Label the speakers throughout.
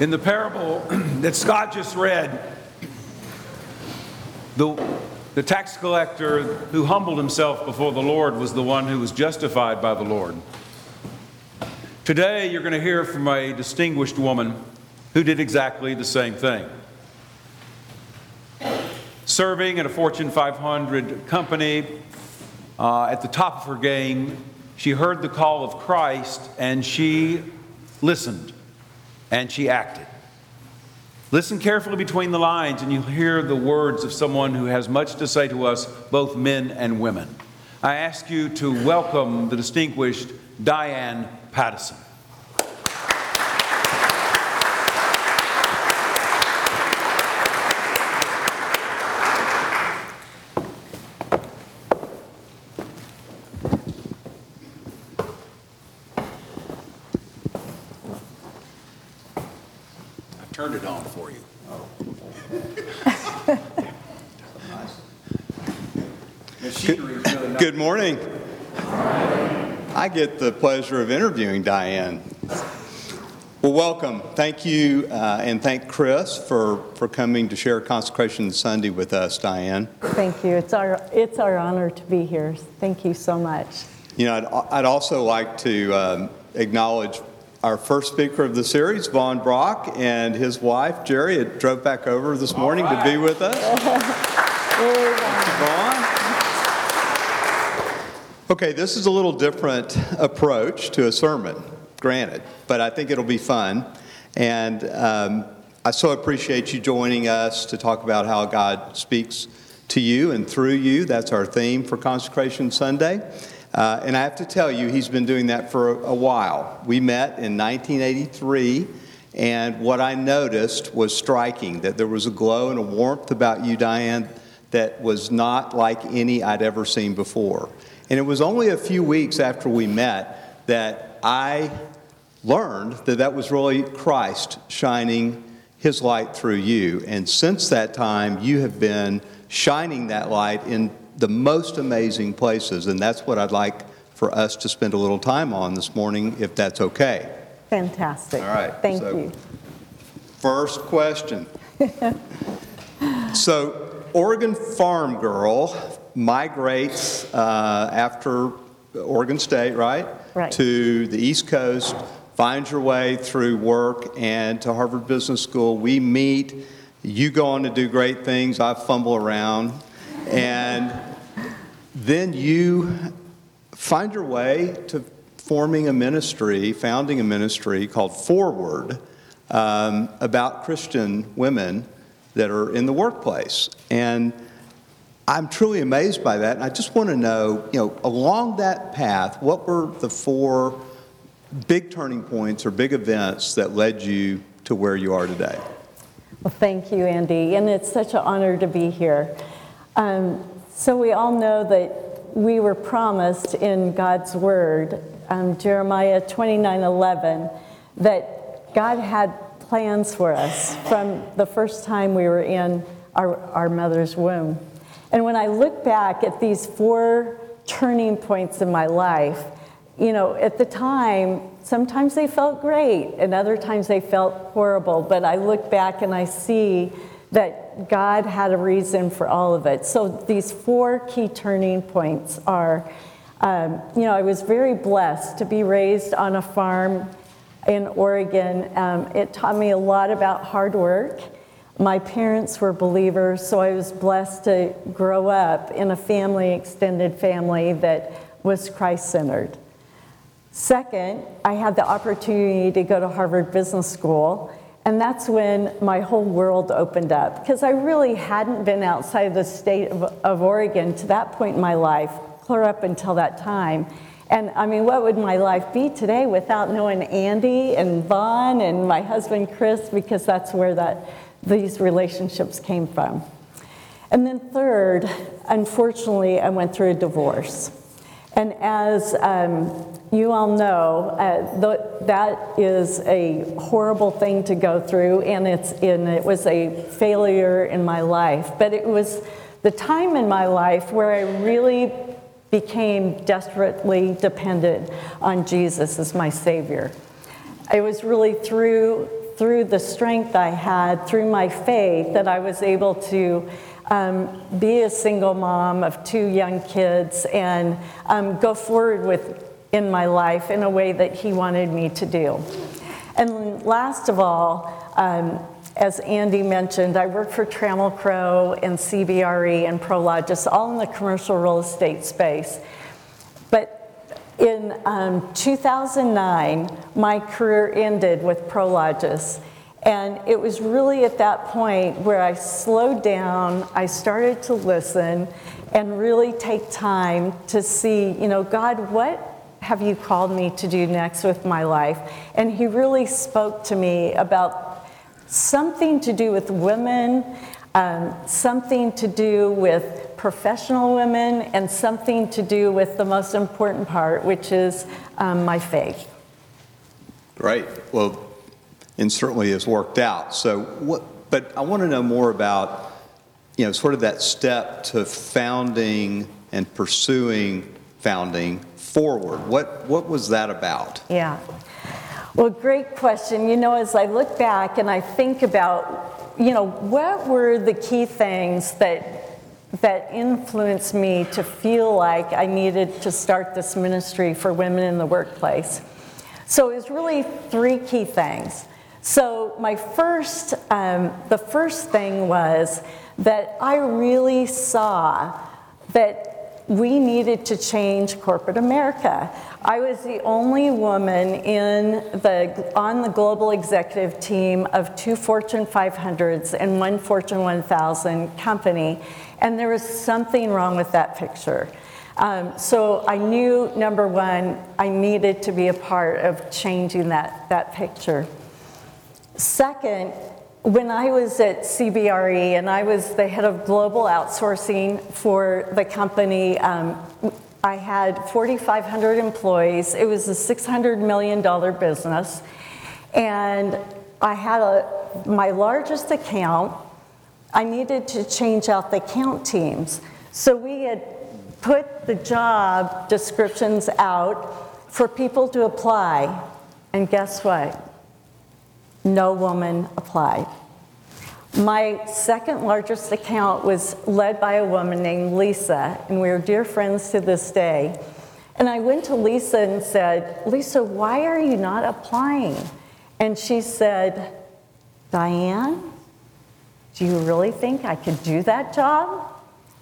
Speaker 1: In the parable that Scott just read, the, the tax collector who humbled himself before the Lord was the one who was justified by the Lord. Today, you're going to hear from a distinguished woman who did exactly the same thing. Serving at a Fortune 500 company, uh, at the top of her game, she heard the call of Christ and she listened and she acted. Listen carefully between the lines, and you'll hear the words of someone who has much to say to us, both men and women. I ask you to welcome the distinguished Diane Paddison. turned it on for you.
Speaker 2: Good morning. I get the pleasure of interviewing Diane. Well, welcome. Thank you, uh, and thank Chris for, for coming to share Consecration Sunday with us, Diane.
Speaker 3: Thank you. It's our, it's our honor to be here. Thank you so much.
Speaker 2: You know, I'd, I'd also like to um, acknowledge our first speaker of the series, Vaughn Brock, and his wife, Jerry, drove back over this morning right. to be with us. Vaughn. Okay, this is a little different approach to a sermon, granted, but I think it'll be fun. And um, I so appreciate you joining us to talk about how God speaks to you and through you. That's our theme for Consecration Sunday. Uh, and I have to tell you, he's been doing that for a, while. We met in 1983, and what I noticed was striking that there was a glow and a warmth about you, Diane, that was not like any I'd ever seen before. And it was only a few weeks after we met that I learned that that was really Christ shining his light through you. And since that time, you have been shining that light in the most amazing places, and that's what I'd like for us to spend a little time on this morning, if that's okay.
Speaker 3: Fantastic.
Speaker 2: All right.
Speaker 3: Thank so, you.
Speaker 2: First question. so, Oregon Farm Girl migrates uh, after Oregon State, right?
Speaker 3: Right.
Speaker 2: To the East Coast, finds your way through work and to Harvard Business School. We meet. You go on to do great things. I fumble around. And then you find your way to forming a ministry, founding a ministry called Forward um, about Christian women that are in the workplace. And I'm truly amazed by that. And I just want to know, you know, along that path, what were the four big turning points or big events that led you to where you are today?
Speaker 3: Well, thank you, Andy. And it's such an honor to be here. Um, so we all know that we were promised in God's word, um, Jeremiah 29 11, that God had plans for us from the first time we were in our, our mother's womb. And when I look back at these four turning points in my life, you know, at the time, sometimes they felt great and other times they felt horrible. But I look back and I see that God had a reason for all of it. So these four key turning points are, um, you know, I was very blessed to be raised on a farm in Oregon. Um, it taught me a lot about hard work. My parents were believers, so I was blessed to grow up in a family, extended family that was Christ centered. Second, I had the opportunity to go to Harvard Business School and that's when my whole world opened up because I really hadn't been outside of the state of, of, Oregon to that point in my life, clear up until that time. And I mean, what would my life be today without knowing Andy and Vaughn and my husband Chris? Because that's where that these relationships came from. And then third, unfortunately, I went through a divorce. And as um, you all know, uh, that is a horrible thing to go through, and, it's in, it was a failure in my life. But it was the time in my life where I really became desperately dependent on Jesus as my Savior. It was really through through the strength I had, through my faith, that I was able to um, be a single mom of two young kids and um, go forward with in my life in a way that He wanted me to do. And last of all, um, as Andy mentioned, I work for Trammell Crow and CBRE and Prologis, all in the commercial real estate space. In um, 2009, my career ended with Prologis. And it was really at that point where I slowed down, I started to listen and really take time to see, you know, God, what have you called me to do next with my life? And He really spoke to me about something to do with women, um, something to do with professional women, and something to do with the most important part, which is um, my faith.
Speaker 2: Great. Well, and certainly has worked out. So, what, but I want to know more about, you know, sort of that step to founding and pursuing founding forward. What, what was that about?
Speaker 3: Yeah. Well, great question. You know, as I look back and I think about, you know, what were the key things that that influenced me to feel like I needed to start this ministry for women in the workplace. So it was really three key things. So my first, um, the first thing was that I really saw that we needed to change corporate America. I was the only woman in the, on the global executive team of two Fortune 500s and one Fortune 1000 company, and there was something wrong with that picture. Um, so I knew, number one, I needed to be a part of changing that, that picture. Second, when I was at CBRE and I was the head of global outsourcing for the company, um, I had 4,500 employees. It was a $600 million business. And I had a, my largest account. I needed to change out the account teams. So we had put the job descriptions out for people to apply. And guess what? No woman applied. My second largest account was led by a woman named Lisa, and we are dear friends to this day. And I went to Lisa and said, Lisa, why are you not applying? And she said, Diane, do you really think I could do that job?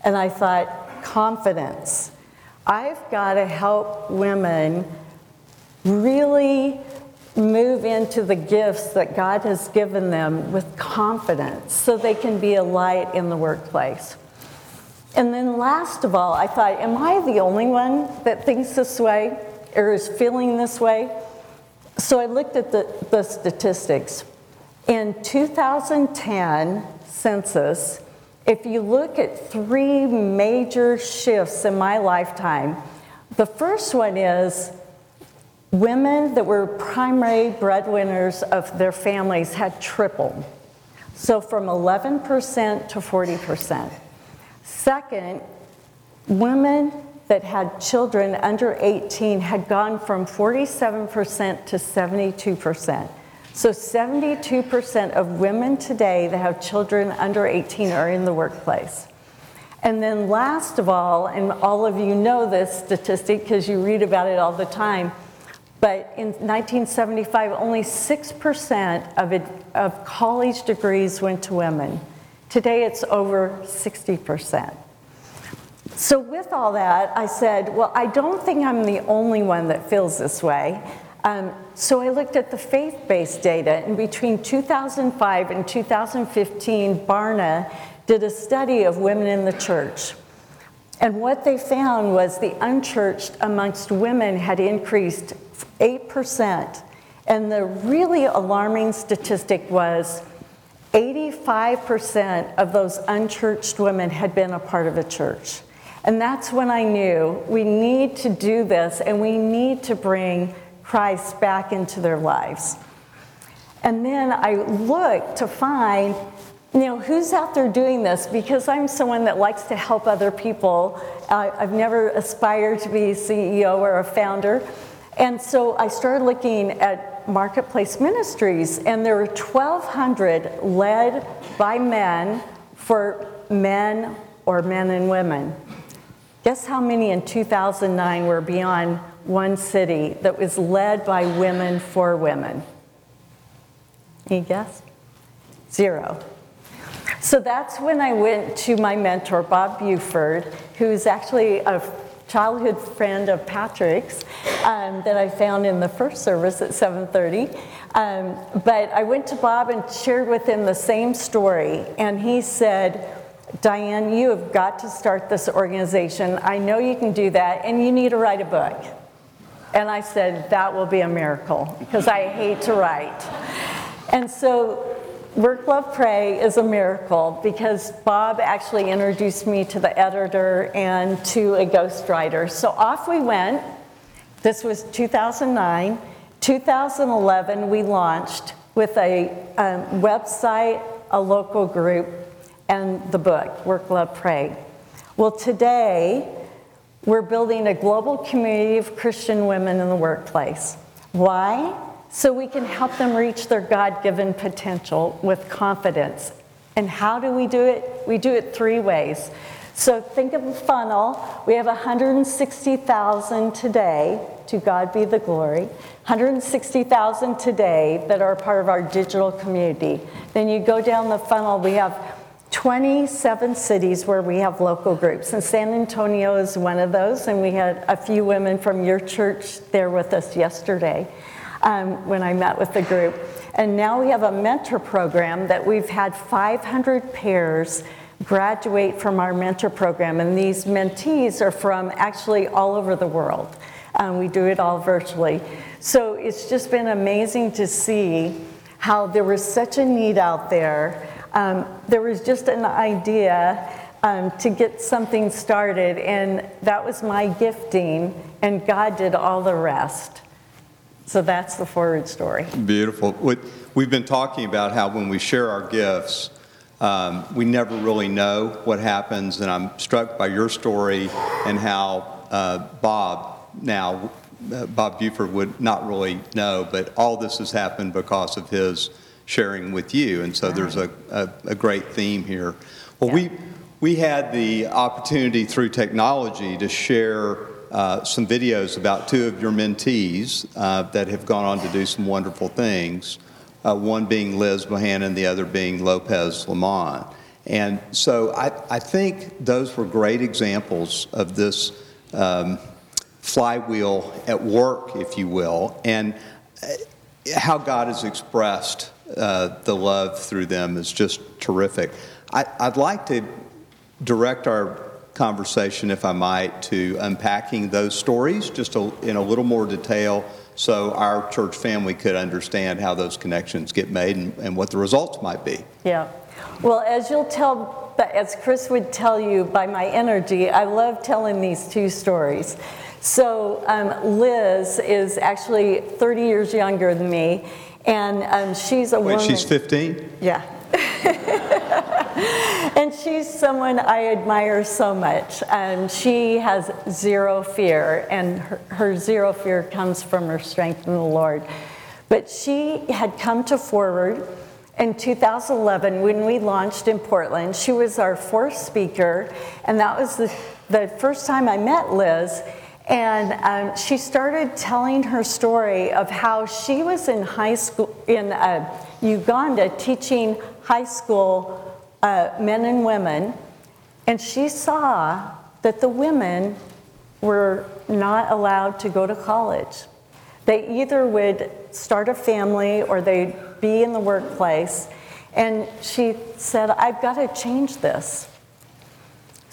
Speaker 3: And I thought, confidence. I've got to help women really move into the gifts that God has given them with confidence so they can be a light in the workplace. And then, last of all, I thought, am I the only one that thinks this way or is feeling this way? So I looked at the, the statistics. In 2010 census, if you look at three major shifts in my lifetime, the first one is Women that were primary breadwinners of their families had tripled. So from 11% to 40%. Second, women that had children under 18 had gone from 47% to 72%. So 72% of women today that have children under 18 are in the workplace. And then last of all, and all of you know this statistic because you read about it all the time, but in 1975, only 6% of, it, of college degrees went to women. Today, it's over 60%. So, with all that, I said, Well, I don't think I'm the only one that feels this way. Um, so, I looked at the faith based data, and between 2005 and 2015, Barna did a study of women in the church. And what they found was the unchurched amongst women had increased 8%. And the really alarming statistic was 85% of those unchurched women had been a part of a church. And that's when I knew we need to do this and we need to bring Christ back into their lives. And then I looked to find, you know, who's out there doing this? Because I'm someone that likes to help other people. I've never aspired to be a CEO or a founder. And so I started looking at Marketplace Ministries, and there were 1,200 led by men for men or men and women. Guess how many in 2009 were beyond one city that was led by women for women? Any guess? Zero. So that's when I went to my mentor, Bob Buford, who's actually a childhood friend of Patrick's um, that I found in the first service at 7:30. Um, but I went to Bob and shared with him the same story, and he said, "Diane, you have got to start this organization. I know you can do that, and you need to write a book." And I said, "That will be a miracle because I hate to write." And so Work, Love, Pray is a miracle because Bob actually introduced me to the editor and to a ghostwriter. So off we went. This was 2009. 2011, we launched with a um, website, a local group, and the book, Work, Love, Pray. Well, today, we're building a global community of Christian women in the workplace. Why? So we can help them reach their God given potential with confidence. And how do we do it? We do it three ways. So think of a funnel. We have 160,000 today, to God be the glory. 160,000 today that are part of our digital community. Then you go down the funnel, we have 27 cities where we have local groups, and San Antonio is one of those, and we had a few women from your church there with us yesterday um, when I met with the group. And now we have a mentor program that we've had 500 pairs graduate from our mentor program. And these mentees are from actually all over the world. Um, we do it all virtually. So it's just been amazing to see how there was such a need out there. Um, there was just an idea um, to get something started, and that was my gifting, and God did all the rest. So that's the forward story.
Speaker 2: Beautiful. We've been talking about how when we share our gifts, um, we never really know what happens, and I'm struck by your story and how uh, Bob now, uh, Bob Buford would not really know, but all this has happened because of his sharing with you, and so there's a, a, a great theme here. Well, yeah. we we had the opportunity through technology to share uh, some videos about two of your mentees uh, that have gone on to do some wonderful things, uh, one being Liz Bohannon, the other being Lopez Lomong. And so I, I think those were great examples of this um, flywheel at work, if you will, and uh, how God has expressed uh, the love through them is just terrific. I, I'd like to direct our conversation, if I might, to unpacking those stories just a, in a little more detail so our church family could understand how those connections get made and, and what the results might be.
Speaker 3: Yeah. Well, as you'll tell, as Chris would tell you by my energy, I love telling these two stories. So, um, Liz is actually 30 years younger than me, and um, she's a
Speaker 2: Wait,
Speaker 3: woman.
Speaker 2: she's 15?
Speaker 3: Yeah. and she's someone I admire so much. And she has zero fear, and her, her, zero fear comes from her strength in the Lord. But she had come to Forward in 2011 when we launched in Portland. She was our fourth speaker, and that was the, the first time I met Liz. And um, she started telling her story of how she was in high school in uh, Uganda teaching high school uh, men and women, and she saw that the women were not allowed to go to college. They either would start a family or they'd be in the workplace. And she said, I've got to change this.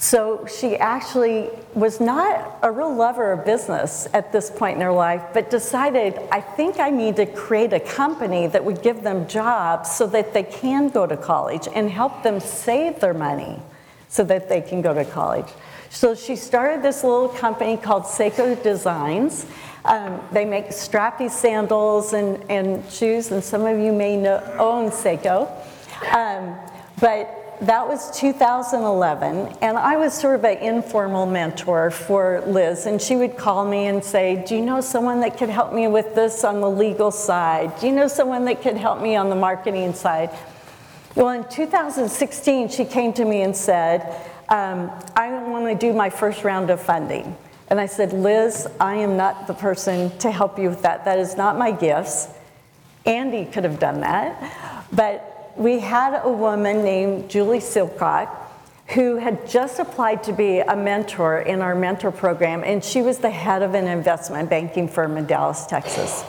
Speaker 3: So she actually was not a real lover of business at this point in her life, but decided, I think I need to create a company that would give them jobs so that they can go to college and help them save their money so that they can go to college. So she started this little company called Sseko Designs. Um, they make strappy sandals and, and shoes, and some of you may know, own Sseko. Um, but that was 2011, and I was sort of an informal mentor for Liz, and she would call me and say, Do you know someone that could help me with this on the legal side? Do you know someone that could help me on the marketing side? Well, in 2016, she came to me and said, um, I want to do my first round of funding. And I said, Liz, I am not the person to help you with that. That is not my gifts. Andy could have done that. But we had a woman named Julie Silcott who had just applied to be a mentor in our mentor program, and she was the head of an investment banking firm in Dallas, Texas.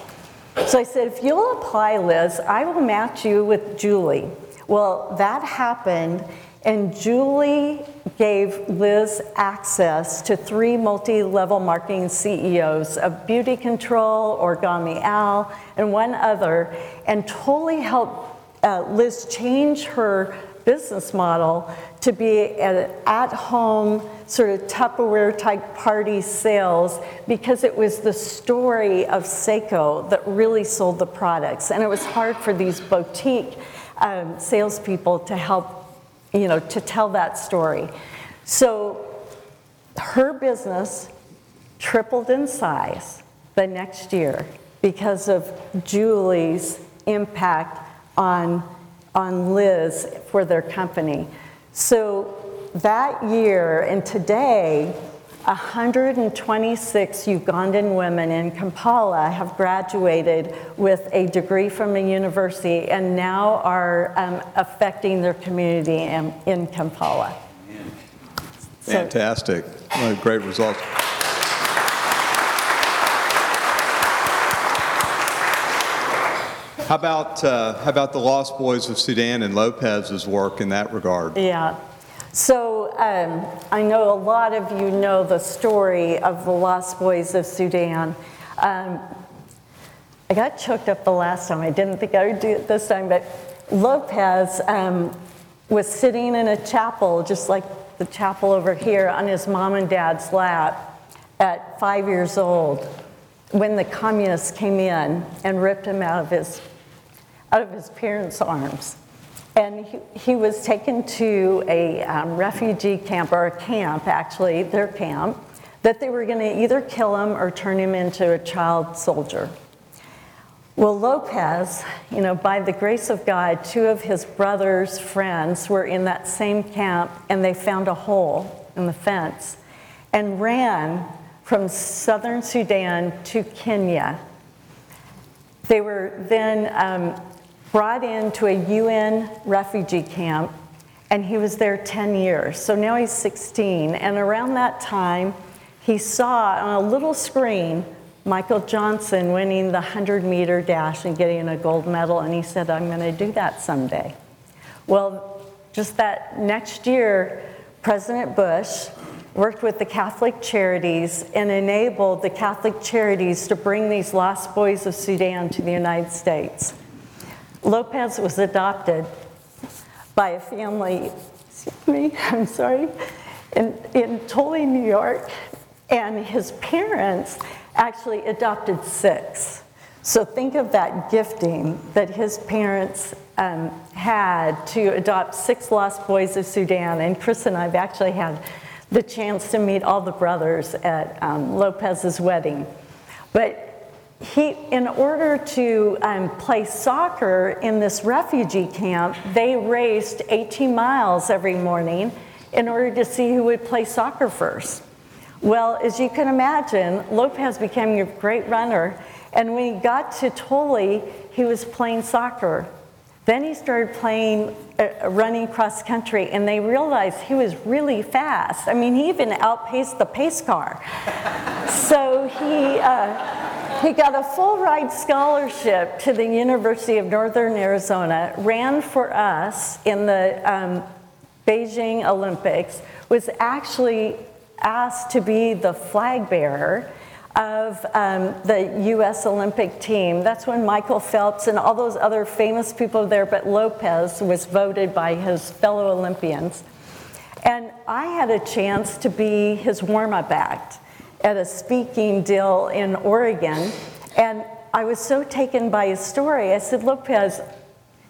Speaker 3: So I said, if you'll apply, Liz, I will match you with Julie. Well, that happened, and Julie gave Liz access to three multi level marketing CEOs of BeautiControl, Origami Owl, and one other, and totally helped uh, Liz change her business model to be an at home, sort of Tupperware type party sales because it was the story of Sseko that really sold the products. And it was hard for these boutique um, salespeople to help, you know, to tell that story. So her business tripled in size the next year because of Julie's impact on, on Liz for their company. So that year and today, 126 Ugandan women in Kampala have graduated with a degree from a university and now are um, affecting their community in, in Kampala. So-
Speaker 2: Fantastic. A great result. How about, uh, how about the Lost Boys of Sudan and Lopez's work in that regard?
Speaker 3: Yeah. So um, I know a lot of you know the story of the Lost Boys of Sudan. Um, I got choked up the last time. I didn't think I would do it this time, but Lopez um, was sitting in a chapel, just like the chapel over here, on his mom and dad's lap at five years old when the communists came in and ripped him out of his out of his parents' arms. And he, he was taken to a um, refugee camp, or a camp actually, their camp, that they were going to either kill him or turn him into a child soldier. Well, Lopez, you know, by the grace of God, two of his brother's friends were in that same camp and they found a hole in the fence and ran from southern Sudan to Kenya. They were then um, brought into a UN refugee camp, and he was there 10 years. So now he's 16. And around that time, he saw on a little screen Michael Johnson winning the 100 meter dash and getting a gold medal, and he said, I'm going to do that someday. Well, just that next year, President Bush worked with the Catholic Charities and enabled the Catholic Charities to bring these lost boys of Sudan to the United States. Lopez was adopted by a family, excuse me, I'm sorry, in, in Tully, New York, and his parents actually adopted six. So think of that gifting that his parents um, had to adopt six lost boys of Sudan. And Chris and I have actually had the chance to meet all the brothers at um, Lopez's wedding. But he, in order to um, play soccer in this refugee camp, they raced 18 miles every morning in order to see who would play soccer first. Well, as you can imagine, Lopez became a great runner, and when he got to Tully, he was playing soccer. Then he started playing, uh, running cross country, and they realized he was really fast. I mean, he even outpaced the pace car. so he, uh, he got a full ride scholarship to the University of Northern Arizona, ran for us in the um, Beijing Olympics, was actually asked to be the flag bearer of um, the US Olympic team. That's when Michael Phelps and all those other famous people there, but Lopez was voted by his fellow Olympians. And I had a chance to be his warm up act at a speaking deal in Oregon. And I was so taken by his story. I said, Lopez,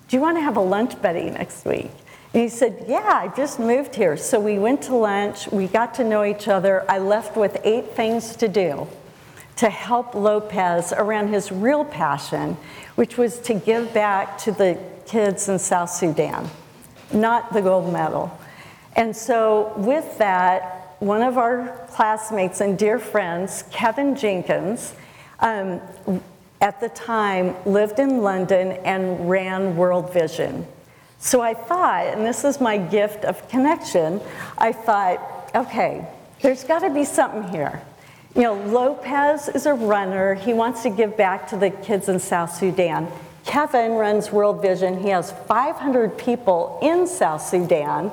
Speaker 3: do you want to have a lunch buddy next week? And he said, Yeah, I just moved here. So we went to lunch, we got to know each other. I left with eight things to do to help Lopez around his real passion, which was to give back to the kids in South Sudan, not the gold medal. And so, with that, one of our classmates and dear friends, Kevin Jenkins, um, at the time lived in London and ran World Vision. So I thought, and this is my gift of connection, I thought, okay, there's got to be something here. You know, Lopez is a runner. He wants to give back to the kids in South Sudan. Kevin runs World Vision. He has 500 people in South Sudan.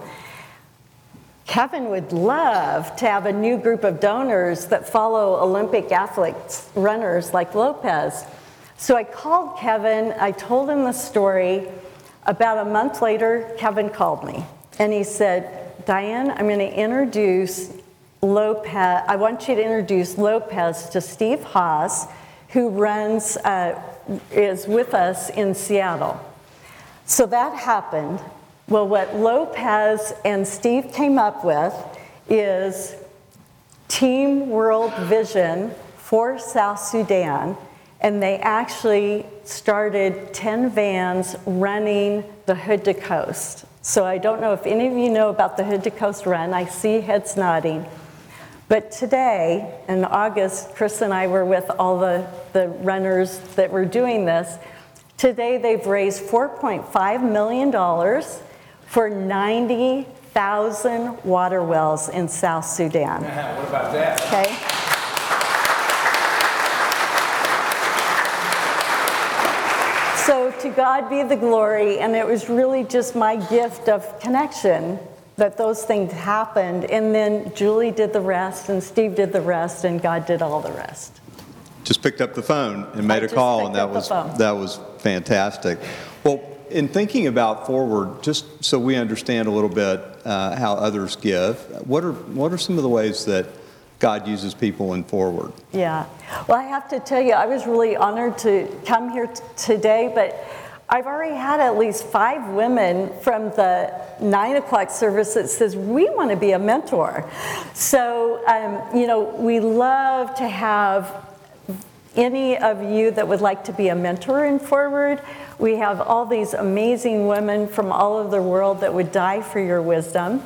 Speaker 3: Kevin would love to have a new group of donors that follow Olympic athletes, runners like Lopez. So I called Kevin, I told him the story. About a month later, Kevin called me and he said, Diane, I'm going to introduce Lopez, I want you to introduce Lopez to Steve Haas, who runs, uh, is with us in Seattle. So that happened. Well, what Lopez and Steve came up with is Team World Vision for South Sudan, and they actually started 10 vans running the Hood to Coast. So I don't know if any of you know about the Hood to Coast run. I see heads nodding. But today, in August, Chris and I were with all the, the runners that were doing this. Today, they've raised $4.5 million for 90,000 water wells in South Sudan.
Speaker 1: What about that?
Speaker 3: Okay? So to God be the glory, and it was really just my gift of connection that those things happened. And then Julie did the rest, and Steve did the rest, and God did all the rest.
Speaker 2: Just picked up the phone and made a call, and that was, that was fantastic. Well, in thinking about forward, just so we understand a little bit uh, how others give, what are, what are some of the ways that God uses people in forward?
Speaker 3: Yeah. Well, I have to tell you, I was really honored to come here t- today, but I've already had at least five women from the nine o'clock service that says we want to be a mentor. So, um, you know, we love to have any of you that would like to be a mentor in Forward. We have all these amazing women from all over the world that would die for your wisdom.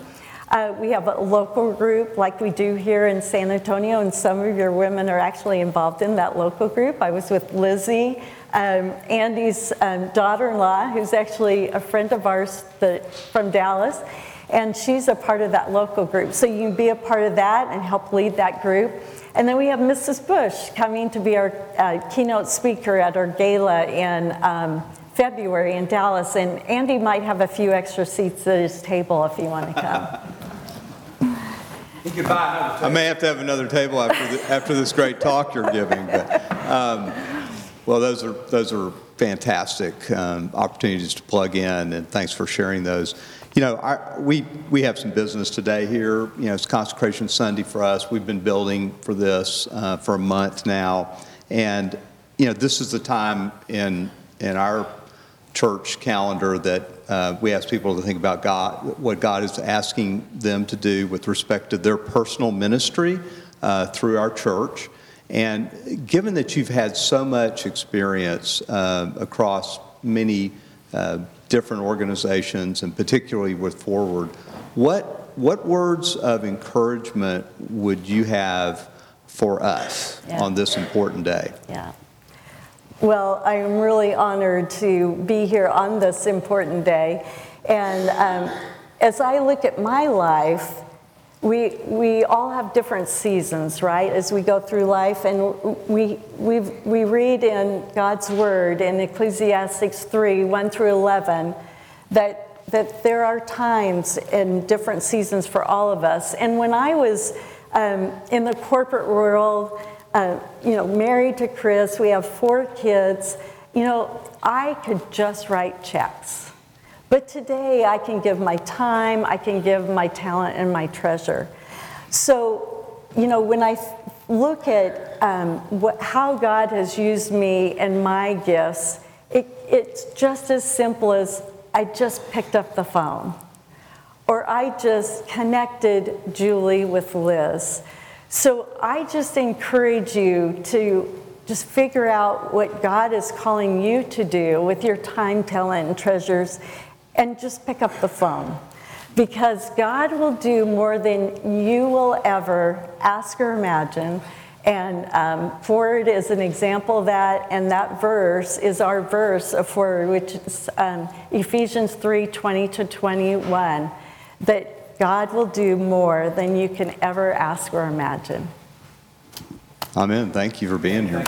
Speaker 3: Uh, we have a local group like we do here in San Antonio, and some of your women are actually involved in that local group. I was with Lizzie, um, Andy's um, daughter in law, who's actually a friend of ours that, from Dallas, and she's a part of that local group. So you can be a part of that and help lead that group. And then we have Mrs. Bush coming to be our uh, keynote speaker at our gala in um, February in Dallas. And Andy might have a few extra seats at his table if you want to come.
Speaker 1: You could buy another
Speaker 2: I may have to have another table after, the, after this great talk you're giving, but, um, well, those are, those are fantastic um, opportunities to plug in, and thanks for sharing those. You know, our, we, we have some business today here. You know, it's Consecration Sunday for us. We've been building for this uh, for a month now, and, you know, this is the time in, in our church calendar that uh, we ask people to think about God, what God is asking them to do with respect to their personal ministry uh, through our church. And given that you've had so much experience uh, across many uh, different organizations, and particularly with Forward, what, what words of encouragement would you have for us
Speaker 3: Yeah.
Speaker 2: on this important day?
Speaker 3: Yeah. Well, I am really honored to be here on this important day. And um, as I look at my life, we, we all have different seasons, right, as we go through life. And we, we we read in God's Word in Ecclesiastes 3 1 through 11 that, that there are times and different seasons for all of us. And when I was um, in the corporate world, uh, you know, married to Chris, we have four kids. You know, I could just write checks. But today I can give my time, I can give my talent and my treasure. So, you know, when I look at um, what, how God has used me and my gifts, it, it's just as simple as I just picked up the phone. or I just connected Julie with Liz. So I just encourage you to just figure out what God is calling you to do with your time, talent, and treasures, and just pick up the phone. Because God will do more than you will ever ask or imagine. And um, Forward is an example of that, and that verse is our verse of Forward, which is um, Ephesians 3 20 to 21, that God will do more than you can ever ask or imagine.
Speaker 2: Amen. Thank you for being here.